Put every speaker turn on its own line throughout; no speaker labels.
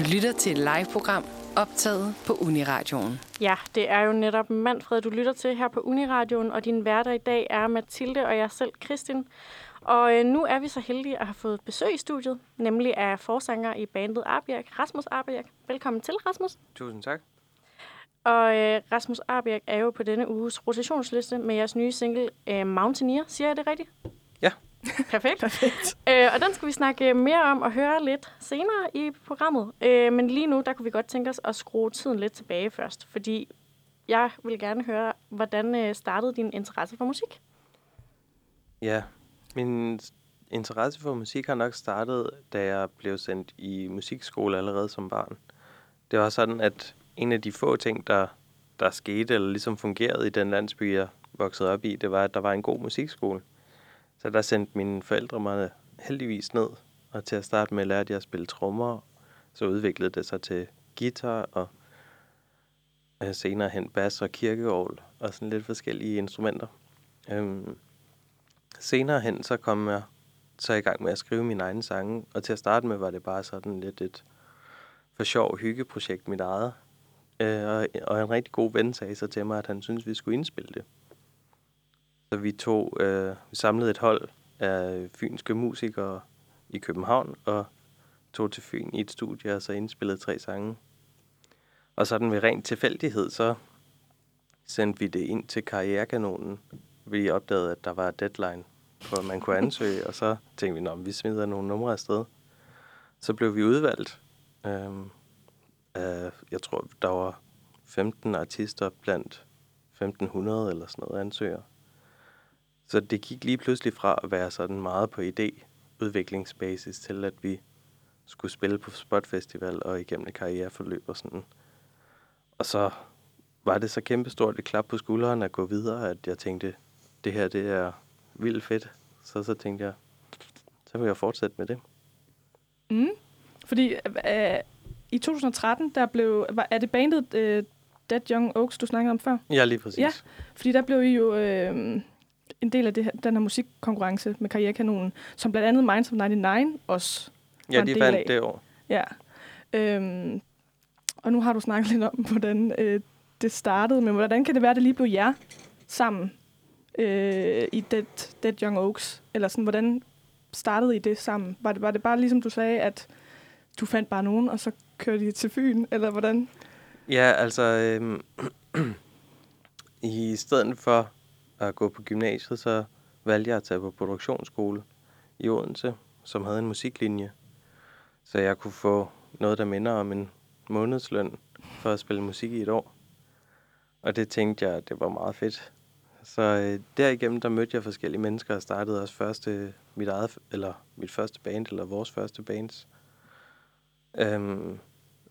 Du lytter til et live-program optaget på Uniradioen.
Ja, det er jo netop Manfred, du lytter til her på Uniradioen, og din hverdag i dag er Mathilde og jeg selv, Kristin. Og øh, nu er vi så heldige at have fået besøg i studiet, nemlig af forsanger i bandet Arbjerg, Rasmus Arbjerg. Velkommen til, Rasmus.
Tusind tak.
Og øh, Rasmus Arbjerg er jo på denne uges rotationsliste med jeres nye single øh, Mountaineer. Siger jeg det rigtigt?
Ja.
Perfekt. Perfekt. Øh, og den skal vi snakke mere om og høre lidt senere i programmet. Øh, men lige nu, der kunne vi godt tænke os at skrue tiden lidt tilbage først, fordi jeg vil gerne høre, hvordan øh, startede din interesse for musik?
Ja, min interesse for musik har nok startet, da jeg blev sendt i musikskole allerede som barn. Det var sådan, at en af de få ting, der, der skete eller ligesom fungerede i den landsby, jeg voksede op i, det var, at der var en god musikskole. Så der sendte mine forældre mig heldigvis ned, og til at starte med lærte jeg at spille trommer. Så udviklede det sig til guitar og øh, senere hen bas og kirkeovl og sådan lidt forskellige instrumenter. Øhm, senere hen så kom jeg så i gang med at skrive mine egne sange, og til at starte med var det bare sådan lidt et for sjov hyggeprojekt mit eget. Øh, og, og en rigtig god ven sagde så til mig, at han syntes, vi skulle indspille det. Så vi tog, øh, vi samlede et hold af fynske musikere i København, og tog til Fyn i et studie, og så indspillede tre sange. Og sådan ved ren tilfældighed, så sendte vi det ind til Karrierekanonen. Vi opdagede, at der var deadline, for at man kunne ansøge, og så tænkte vi, at vi smider nogle numre afsted. Så blev vi udvalgt. Øhm, af, jeg tror, der var 15 artister blandt 1500 eller sådan noget ansøgere. Så det gik lige pludselig fra at være sådan meget på idé-udviklingsbasis til, at vi skulle spille på Spot Festival og igennem et karriereforløb og sådan. Og så var det så kæmpestort et klap på skulderen at gå videre, at jeg tænkte, det her det er vildt fedt. Så så tænkte jeg, så vil jeg fortsætte med det.
Mm. Fordi øh, i 2013, der blev, var, er det bandet øh, Dead Young Oaks, du snakkede om før?
Ja, lige præcis.
Ja, fordi der blev I jo øh, en del af det her, den her musikkonkurrence med Karrierekanonen, som blandt andet Minds of 99 også
Ja, de vandt det år.
Ja. Øhm, og nu har du snakket lidt om, hvordan øh, det startede, men hvordan kan det være, at det lige blev jer sammen øh, i Dead, Dead Young Oaks? Eller sådan, hvordan startede I det sammen? Var det, var det bare ligesom du sagde, at du fandt bare nogen, og så kørte I til Fyn, eller hvordan?
Ja, altså, øh, i stedet for at gå på gymnasiet, så valgte jeg at tage på produktionsskole i Odense, som havde en musiklinje. Så jeg kunne få noget, der minder om en månedsløn for at spille musik i et år. Og det tænkte jeg, det var meget fedt. Så øh, derigennem, der mødte jeg forskellige mennesker og startede også første, mit, eget, eller mit første band, eller vores første bands. Øhm,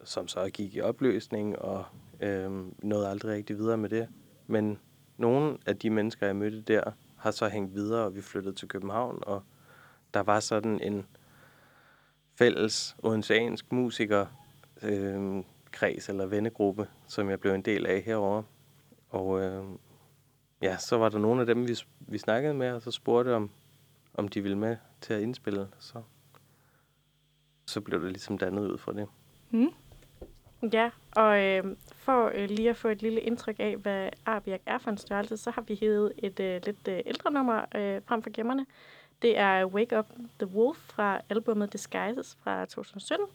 som så gik i opløsning, og øhm, nåede aldrig rigtig videre med det. Men nogle af de mennesker, jeg mødte der, har så hængt videre, og vi flyttede til København, og der var sådan en fælles odenseansk musiker øh, kreds eller vennegruppe, som jeg blev en del af herover. Og øh, ja, så var der nogle af dem, vi, vi snakkede med, og så spurgte om, om de ville med til at indspille. Så, så blev det ligesom dannet ud fra det.
Mm.
Ja, og øh, for øh, lige at få et lille indtryk af, hvad Arbjerg er for en størrelse, så har vi hævet et øh, lidt øh, ældre nummer øh, frem for gemmerne. Det er Wake Up the Wolf fra albumet Disguises fra 2017.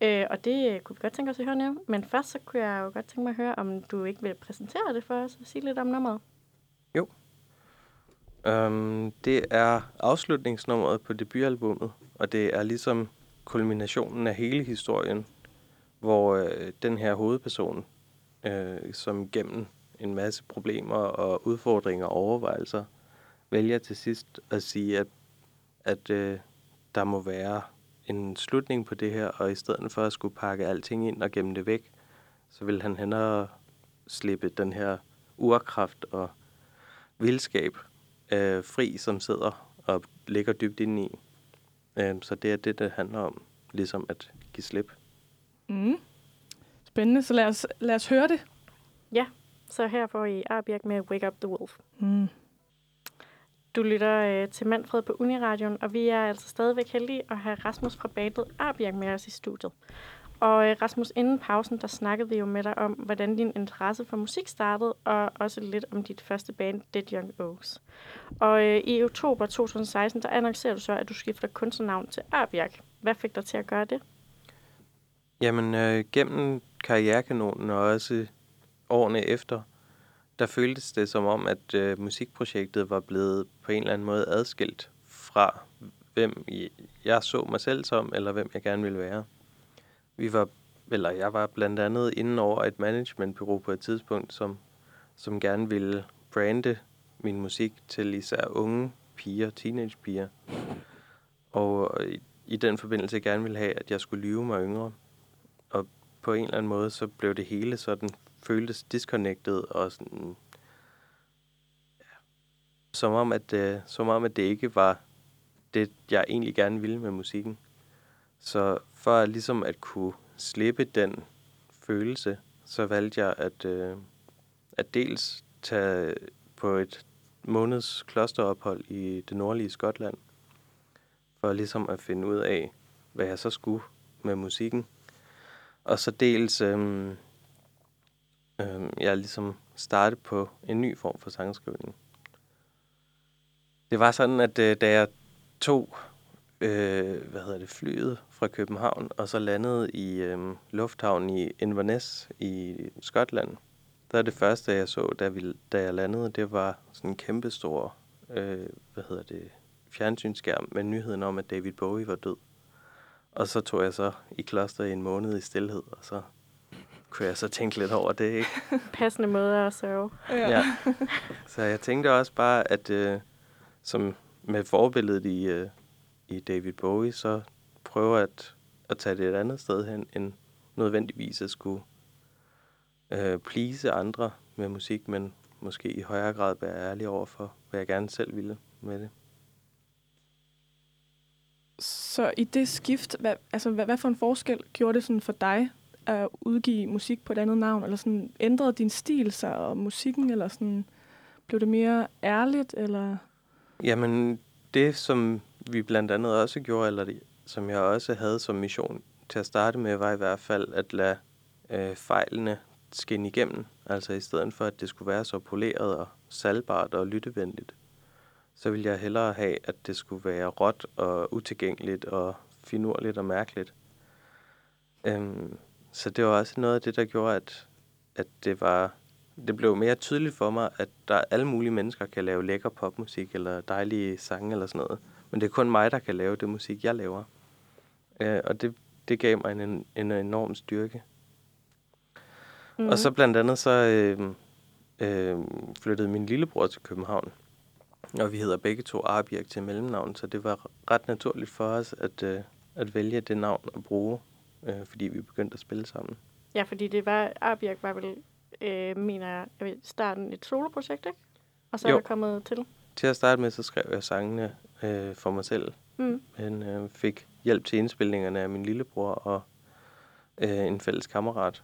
Øh, og det øh, kunne vi godt tænke os at høre nu. Men først så kunne jeg jo godt tænke mig at høre, om du ikke vil præsentere det for os og sige lidt om nummeret.
Jo. Um, det er afslutningsnummeret på debutalbummet, og det er ligesom kulminationen af hele historien, hvor øh, den her hovedperson, øh, som gennem en masse problemer og udfordringer og overvejelser, vælger til sidst at sige, at, at øh, der må være en slutning på det her, og i stedet for at skulle pakke alting ind og gemme det væk, så vil han hellere slippe den her urkraft og vildskab øh, fri, som sidder og ligger dybt inde i. Øh, så det er det, det handler om, ligesom at give slip.
Mm. Spændende, så lad os, lad os høre det.
Ja, så her får I Arbjerg med Wake Up the Wolf.
Mm.
Du lytter øh, til Manfred på Uniradion, og vi er altså stadigvæk heldige at have Rasmus fra bandet Arbjerg med os i studiet. Og øh, Rasmus, inden pausen, der snakkede vi jo med dig om, hvordan din interesse for musik startede, og også lidt om dit første band, Dead Young Oaks. Og øh, i oktober 2016, der annoncerer du så, at du skifter kunstnernavn til Arbjerg. Hvad fik dig til at gøre det?
Jamen, øh, gennem karrierekanonen og også årene efter, der føltes det som om, at øh, musikprojektet var blevet på en eller anden måde adskilt fra, hvem jeg så mig selv som, eller hvem jeg gerne ville være. Vi var, eller jeg var blandt andet inden over et managementbureau på et tidspunkt, som, som gerne ville brande min musik til især unge piger, teenagepiger. Og i, i den forbindelse gerne ville have, at jeg skulle lyve mig yngre. På en eller anden måde, så blev det hele sådan, føltes disconnected og sådan, ja, som om, at, øh, som om, at det ikke var det, jeg egentlig gerne ville med musikken. Så for ligesom at kunne slippe den følelse, så valgte jeg at, øh, at dels tage på et måneds klosterophold i det nordlige Skotland, for ligesom at finde ud af, hvad jeg så skulle med musikken. Og så dels, øhm, øhm, jeg ligesom startede på en ny form for sangskrivning. Det var sådan, at øh, da jeg tog øh, hvad hedder det, flyet fra København, og så landede i øh, lufthavnen i Inverness i Skotland. Der er det første, jeg så, da, vi, da jeg landede, det var sådan en kæmpestor, øh, hvad hedder det, fjernsynsskærm med nyheden om, at David Bowie var død. Og så tog jeg så i kloster i en måned i stillhed, og så kunne jeg så tænke lidt over det, ikke?
Passende måde at sørge.
Ja. ja. Så jeg tænkte også bare, at øh, som med forbilledet i, øh, i David Bowie, så prøver at, at tage det et andet sted hen, end nødvendigvis at skulle øh, please andre med musik, men måske i højere grad være ærlig over for, hvad jeg gerne selv ville med det.
Så i det skift, hvad, altså, hvad, hvad for en forskel gjorde det sådan for dig at udgive musik på et andet navn? Eller sådan, ændrede din stil sig og musikken, eller sådan, blev det mere ærligt? Eller?
Jamen, det som vi blandt andet også gjorde, eller det, som jeg også havde som mission til at starte med, var i hvert fald at lade øh, fejlene skinne igennem. Altså i stedet for, at det skulle være så poleret og salgbart og lyttevenligt, så ville jeg hellere have, at det skulle være råt og utilgængeligt og finurligt og mærkeligt. Øhm, så det var også noget af det, der gjorde, at, at det var det blev mere tydeligt for mig, at der alle mulige mennesker kan lave lækker popmusik eller dejlige sange eller sådan noget. Men det er kun mig, der kan lave det musik, jeg laver. Øh, og det, det gav mig en, en enorm styrke. Mm. Og så blandt andet så øh, øh, flyttede min lillebror til København. Og vi hedder begge to Arbjerg til mellemnavn, så det var ret naturligt for os at, øh, at vælge det navn at bruge, øh, fordi vi begyndte at spille sammen.
Ja, fordi det var, Arbjerg var vel, øh, mener jeg, jeg ved, starten et soloprojekt, ikke? Og så jo. er der kommet til.
Til at starte med, så skrev jeg sangene øh, for mig selv. Mm. Men øh, fik hjælp til indspilningerne af min lillebror og øh, en fælles kammerat.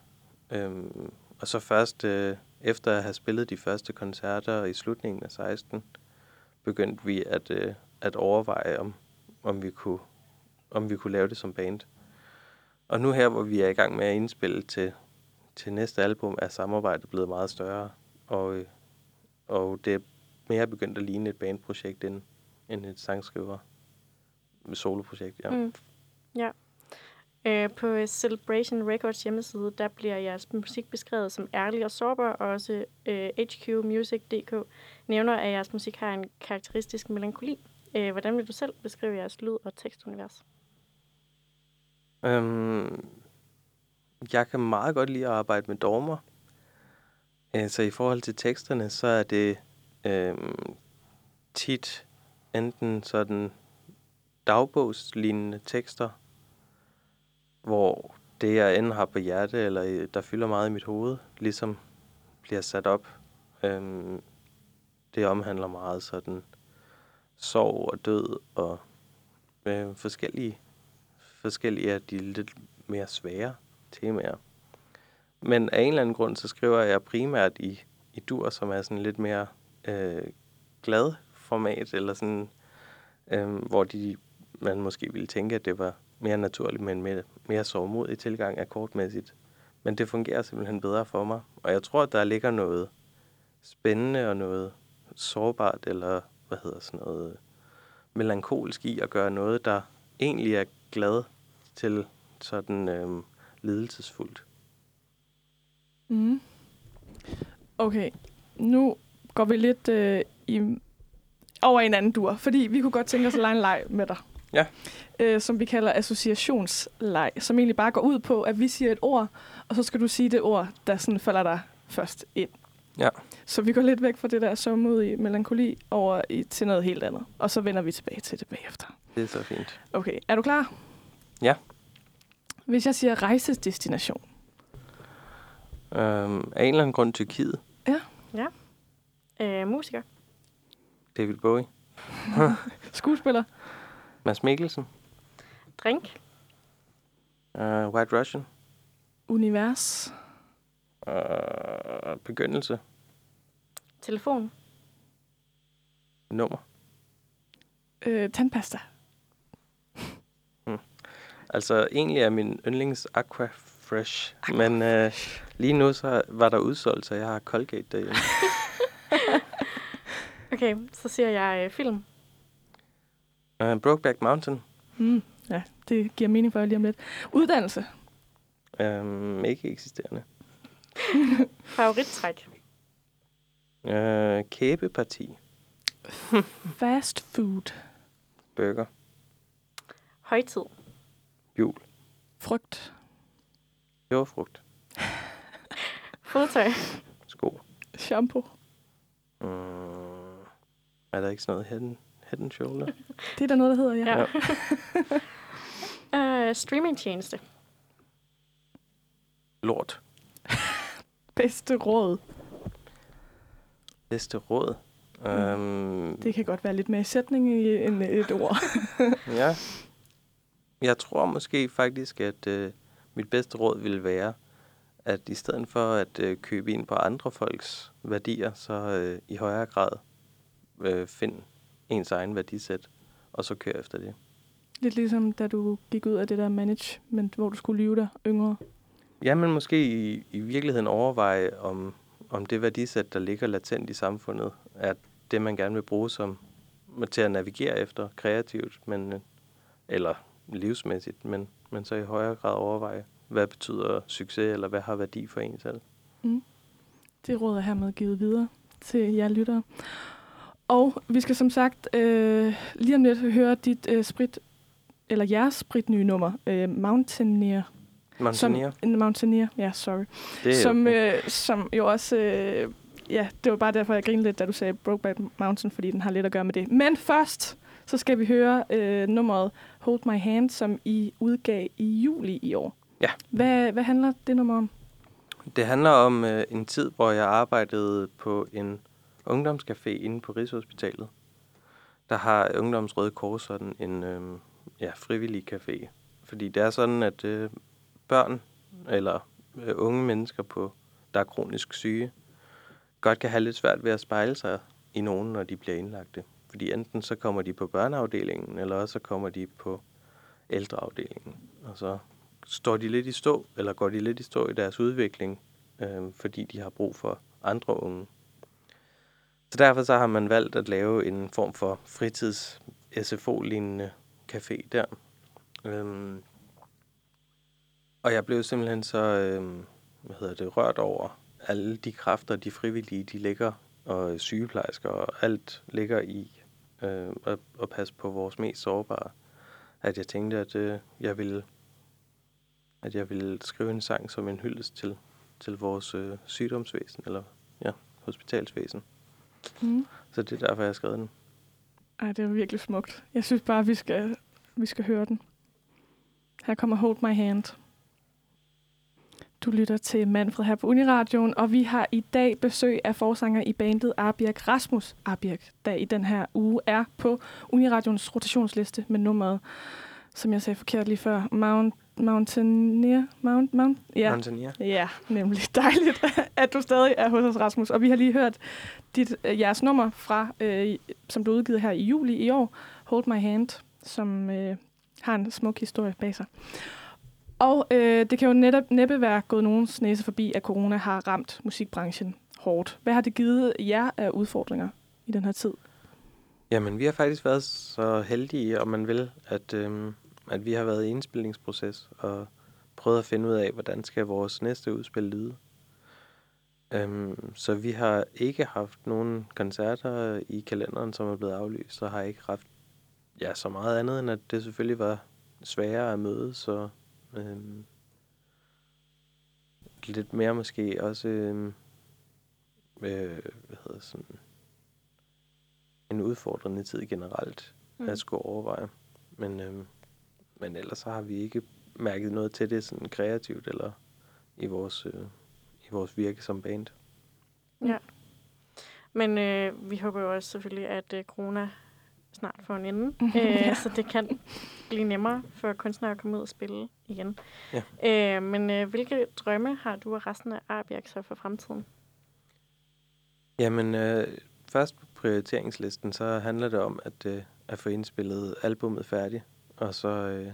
Øhm, og så først øh, efter at have spillet de første koncerter i slutningen af 16, begyndte vi at, øh, at overveje, om, om, vi kunne, om vi kunne lave det som band. Og nu her, hvor vi er i gang med at indspille til, til næste album, er samarbejdet blevet meget større. Og, øh, og det er mere begyndt at ligne et bandprojekt end, end et sangskriver med soloprojekt, ja. Mm.
Ja. Øh, på Celebration Records hjemmeside, der bliver jeres musik beskrevet som ærlig og sårbar, og også øh, HQmusic.dk nævner, at jeres musik har en karakteristisk melankoli. Øh, hvordan vil du selv beskrive jeres lyd- og tekstunivers?
Øhm, jeg kan meget godt lide at arbejde med dogmer. Øh, så i forhold til teksterne, så er det øh, tit enten sådan dagbogslignende tekster, hvor det, jeg end har på hjerte, eller der fylder meget i mit hoved, ligesom bliver sat op. Øhm, det omhandler meget sådan sorg og død og øh, forskellige, forskellige af de lidt mere svære temaer. Men af en eller anden grund, så skriver jeg primært i, i dur, som er sådan lidt mere øh, glad format, eller sådan, øh, hvor de, man måske ville tænke, at det var mere naturligt med mere sovmodig tilgang akkordmæssigt. Men det fungerer simpelthen bedre for mig. Og jeg tror, at der ligger noget spændende og noget sårbart, eller hvad hedder sådan noget, melankolsk i at gøre noget, der egentlig er glad til sådan øhm, lidelsesfuldt.
Mm. Okay, nu går vi lidt øh, i, over en anden dur, fordi vi kunne godt tænke os at lege en leg med dig.
Ja.
Øh, som vi kalder associationsleg, som egentlig bare går ud på, at vi siger et ord, og så skal du sige det ord, der sådan falder dig først ind.
Ja.
Så vi går lidt væk fra det der sørgmodige melankoli over i, til noget helt andet, og så vender vi tilbage til det bagefter.
Det er så fint.
Okay, er du klar?
Ja.
Hvis jeg siger rejsedestination.
Øhm, af en eller anden grund Tyrkiet.
Øh, musiker.
David Bowie.
Skuespiller.
Mads Mikkelsen.
Drink.
Uh, White Russian.
Univers.
Uh, begyndelse.
Telefon.
Nummer.
Øh, tandpasta.
Altså, egentlig er min yndlings Aqua Fresh. Men uh, lige nu så var der udsolgt, så jeg har Colgate derhjemme.
Okay, så siger jeg øh, film.
Uh, Brokeback Mountain.
Mm, ja, det giver mening for jer lige om lidt. Uddannelse.
Um, ikke eksisterende.
Favorittræk.
Uh, kæbeparti.
Fast food.
Burger.
Højtid.
Jul.
Frygt.
Jordfrugt.
Fodtøj.
Sko.
Shampoo.
Mm, er der ikke sådan noget and, head and shoulder?
Det er der noget, der hedder, ja.
Ja. øh, streamingtjeneste.
Lort.
Bedste råd.
Bedste råd. Um,
Det kan godt være lidt mere i sætning i- end et ord.
Ja. Jeg tror måske faktisk, at øh, mit bedste råd ville være, at i stedet for at øh, købe ind på andre folks værdier, så øh, i højere grad øh, find ens egen værdisæt, og så køre efter det.
lidt ligesom da du gik ud af det der management, hvor du skulle lyve dig yngre.
Ja, men måske i, i virkeligheden overveje, om, om det værdisæt, der ligger latent i samfundet, er det, man gerne vil bruge som til at navigere efter kreativt, men, eller livsmæssigt, men, men så i højere grad overveje, hvad betyder succes, eller hvad har værdi for en selv.
Det råd er hermed givet videre til jer lyttere. Og vi skal som sagt øh, lige om lidt høre dit øh, sprit, eller jeres spritnye nummer, øh, Mountaineer.
Mountaineer,
Som, en Mountaineer, ja, sorry.
det
som,
okay.
øh, som jo også... Øh, ja, det var bare derfor, jeg grinede lidt, da du sagde Brokeback Mountain, fordi den har lidt at gøre med det. Men først, så skal vi høre øh, nummeret Hold My Hand, som I udgav i juli i år.
Ja.
Hvad, hvad handler det nummer om?
Det handler om øh, en tid, hvor jeg arbejdede på en ungdomscafé inde på Rigshospitalet. Der har Ungdoms Røde Kors sådan en øh, ja, frivillig café. Fordi det er sådan, at øh, børn eller øh, unge mennesker, på, der er kronisk syge, godt kan have lidt svært ved at spejle sig i nogen, når de bliver indlagte. Fordi enten så kommer de på børneafdelingen, eller også så kommer de på ældreafdelingen. Og så står de lidt i stå, eller går de lidt i stå i deres udvikling, øh, fordi de har brug for andre unge. Så derfor så har man valgt at lave en form for fritids SFO-lignende café der. Øhm, og jeg blev simpelthen så øhm, hvad hedder det, rørt over alle de kræfter, de frivillige, de ligger, og sygeplejersker og alt ligger i øh, at, at passe på vores mest sårbare. At jeg tænkte, at øh, jeg ville at jeg ville skrive en sang som en hyldest til, til vores øh, sygdomsvæsen, eller ja, hospitalsvæsen.
Mm.
Så det er derfor, jeg har skrevet den.
Ej, det er virkelig smukt. Jeg synes bare, vi skal, vi skal høre den. Her kommer Hold My Hand. Du lytter til Manfred her på Uniradioen, og vi har i dag besøg af forsanger i bandet Arbjerg Rasmus Arbjerg, der i den her uge er på Uniradions rotationsliste med nummeret, som jeg sagde forkert lige før, Mount, Mountaineer, Mount, Mount, ja,
Mountaineer.
Ja, nemlig. Dejligt, at du stadig er hos os, Rasmus. Og vi har lige hørt dit, øh, jeres nummer, fra, øh, som du udgivet her i juli i år, Hold My Hand, som øh, har en smuk historie bag sig. Og øh, det kan jo netop næppe være gået nogens næse forbi, at corona har ramt musikbranchen hårdt. Hvad har det givet jer af udfordringer i den her tid?
Jamen, vi har faktisk været så heldige, om man vil, at, øhm, at vi har været i indspilningsproces og prøvet at finde ud af, hvordan skal vores næste udspil lyde. Øhm, så vi har ikke haft nogen koncerter i kalenderen, som er blevet aflyst, og har ikke haft ja, så meget andet, end at det selvfølgelig var sværere at møde, så øhm, lidt mere måske også øhm, øh, hvad hedder sådan, en udfordrende tid generelt mm. at skulle overveje. Men, øhm, men ellers så har vi ikke mærket noget til det sådan kreativt eller i vores, øh, i vores virke som band.
Ja. Men øh, vi håber jo også selvfølgelig, at øh, corona snart får en ende,
Ja.
øh, så det kan blive nemmere for kunstnere at komme ud og spille igen.
Ja.
Øh, men øh, hvilke drømme har du og resten af Arbjerg så for fremtiden?
Jamen, øh, først på prioriteringslisten, så handler det om at, øh, at få indspillet albummet færdigt, og så, øh,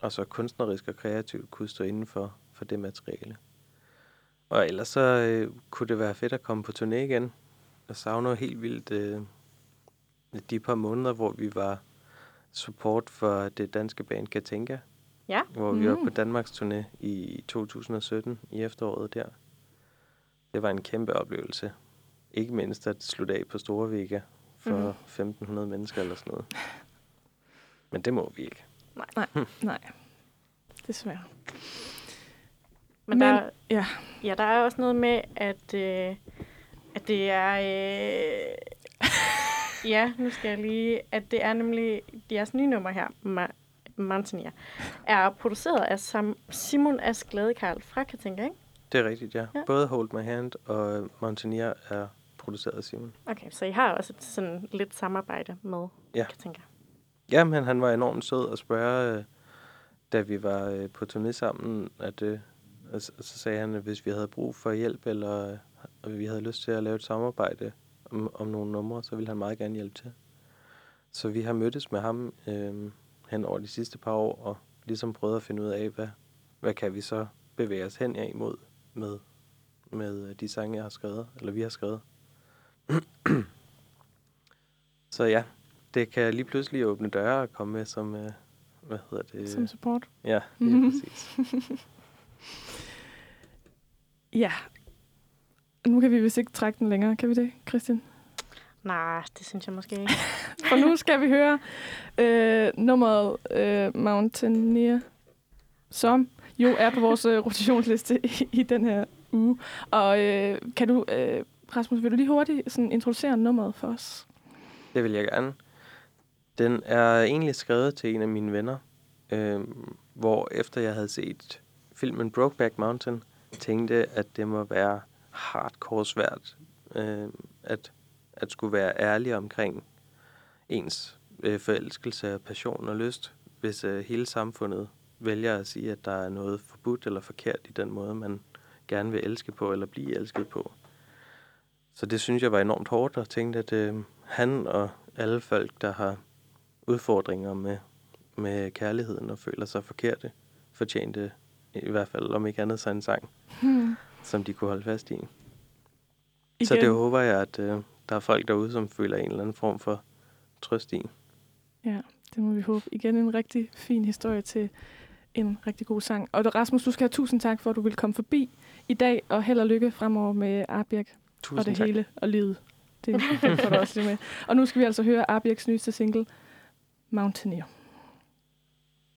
og så kunstnerisk og kreativt kunne stå inden for, for det materiale. Og ellers så øh, kunne det være fedt at komme på turné igen. Jeg savner helt vildt øh, de par måneder, hvor vi var support for det danske band Katinka.
Ja.
Hvor vi var
Mm.
på Danmarks turné i 2017 i efteråret der. Det var en kæmpe oplevelse. Ikke mindst at slutte af på Store Vega for
Mhm.
1500 mennesker eller sådan noget. Men det må vi ikke.
Nej, desværre.
Men,
Men-
der,
ja.
ja, der er også noget med, at, øh, at det er... Øh, ja, nu skal jeg lige... At det er nemlig jeres nye nummer her, Ma- Mountaineer, er produceret af Sam, Simon S. Gladekarl fra Katinka, ikke?
Det er rigtigt, ja.
Ja.
ja. Både Hold My Hand og Mountaineer er produceret af Simon.
Okay, så I har også et sådan lidt samarbejde med
Ja.
Katinka.
Ja, men han var enormt sød at spørge, øh, da vi var øh, på turné sammen, at øh, og så så sagde han, at hvis vi havde brug for hjælp, eller øh, vi havde lyst til at lave et samarbejde om, om nogle numre, så ville han meget gerne hjælpe til. Så vi har mødtes med ham øh, hen over de sidste par år, og ligesom prøvet at finde ud af, hvad, hvad kan vi så bevæge os hen imod med, med øh, de sange, jeg har skrevet, eller vi har skrevet. så ja, det kan lige pludselig åbne døre og komme med som, øh, hvad hedder det?
Som support.
Ja, lige præcis.
Ja. Nu kan vi vist ikke trække den længere, kan vi det, Christian?
Nej, det synes jeg måske ikke.
For nu skal vi høre øh, nummeret øh, Mountaineer, som jo er på vores øh, rotationsliste i, i den her uge. Og øh, kan du, øh, Rasmus, vil du lige hurtigt sådan, introducere nummeret for os?
Det vil jeg gerne. Den er egentlig skrevet til en af mine venner, øh, hvor efter jeg havde set filmen Brokeback Mountain, tænkte, at det må være hardcore svært øh, at, at skulle være ærlig omkring ens øh, forelskelse, og passion og lyst, hvis øh, hele samfundet vælger at sige, at der er noget forbudt eller forkert i den måde, man gerne vil elske på eller blive elsket på. Så det synes jeg var enormt hårdt, og tænkte, at øh, han og alle folk, der har udfordringer med, med kærligheden og føler sig forkerte, fortjente i hvert fald, om ikke andet, så en sang,
Hmm.
som de kunne holde fast i.
Igen.
Så det håber jeg, at øh, der er folk derude, som føler en eller anden form for trøst i.
Ja, det må vi håbe. Igen en rigtig fin historie til en rigtig god sang. Og Rasmus, du skal have tusind tak for, at du vil komme forbi i dag, og held og lykke fremover med Arbjerg
Tusind
og det
tak.
hele og livet. Det får du også lige med. Og nu skal vi altså høre Arbjergs nyeste single, Mountaineer.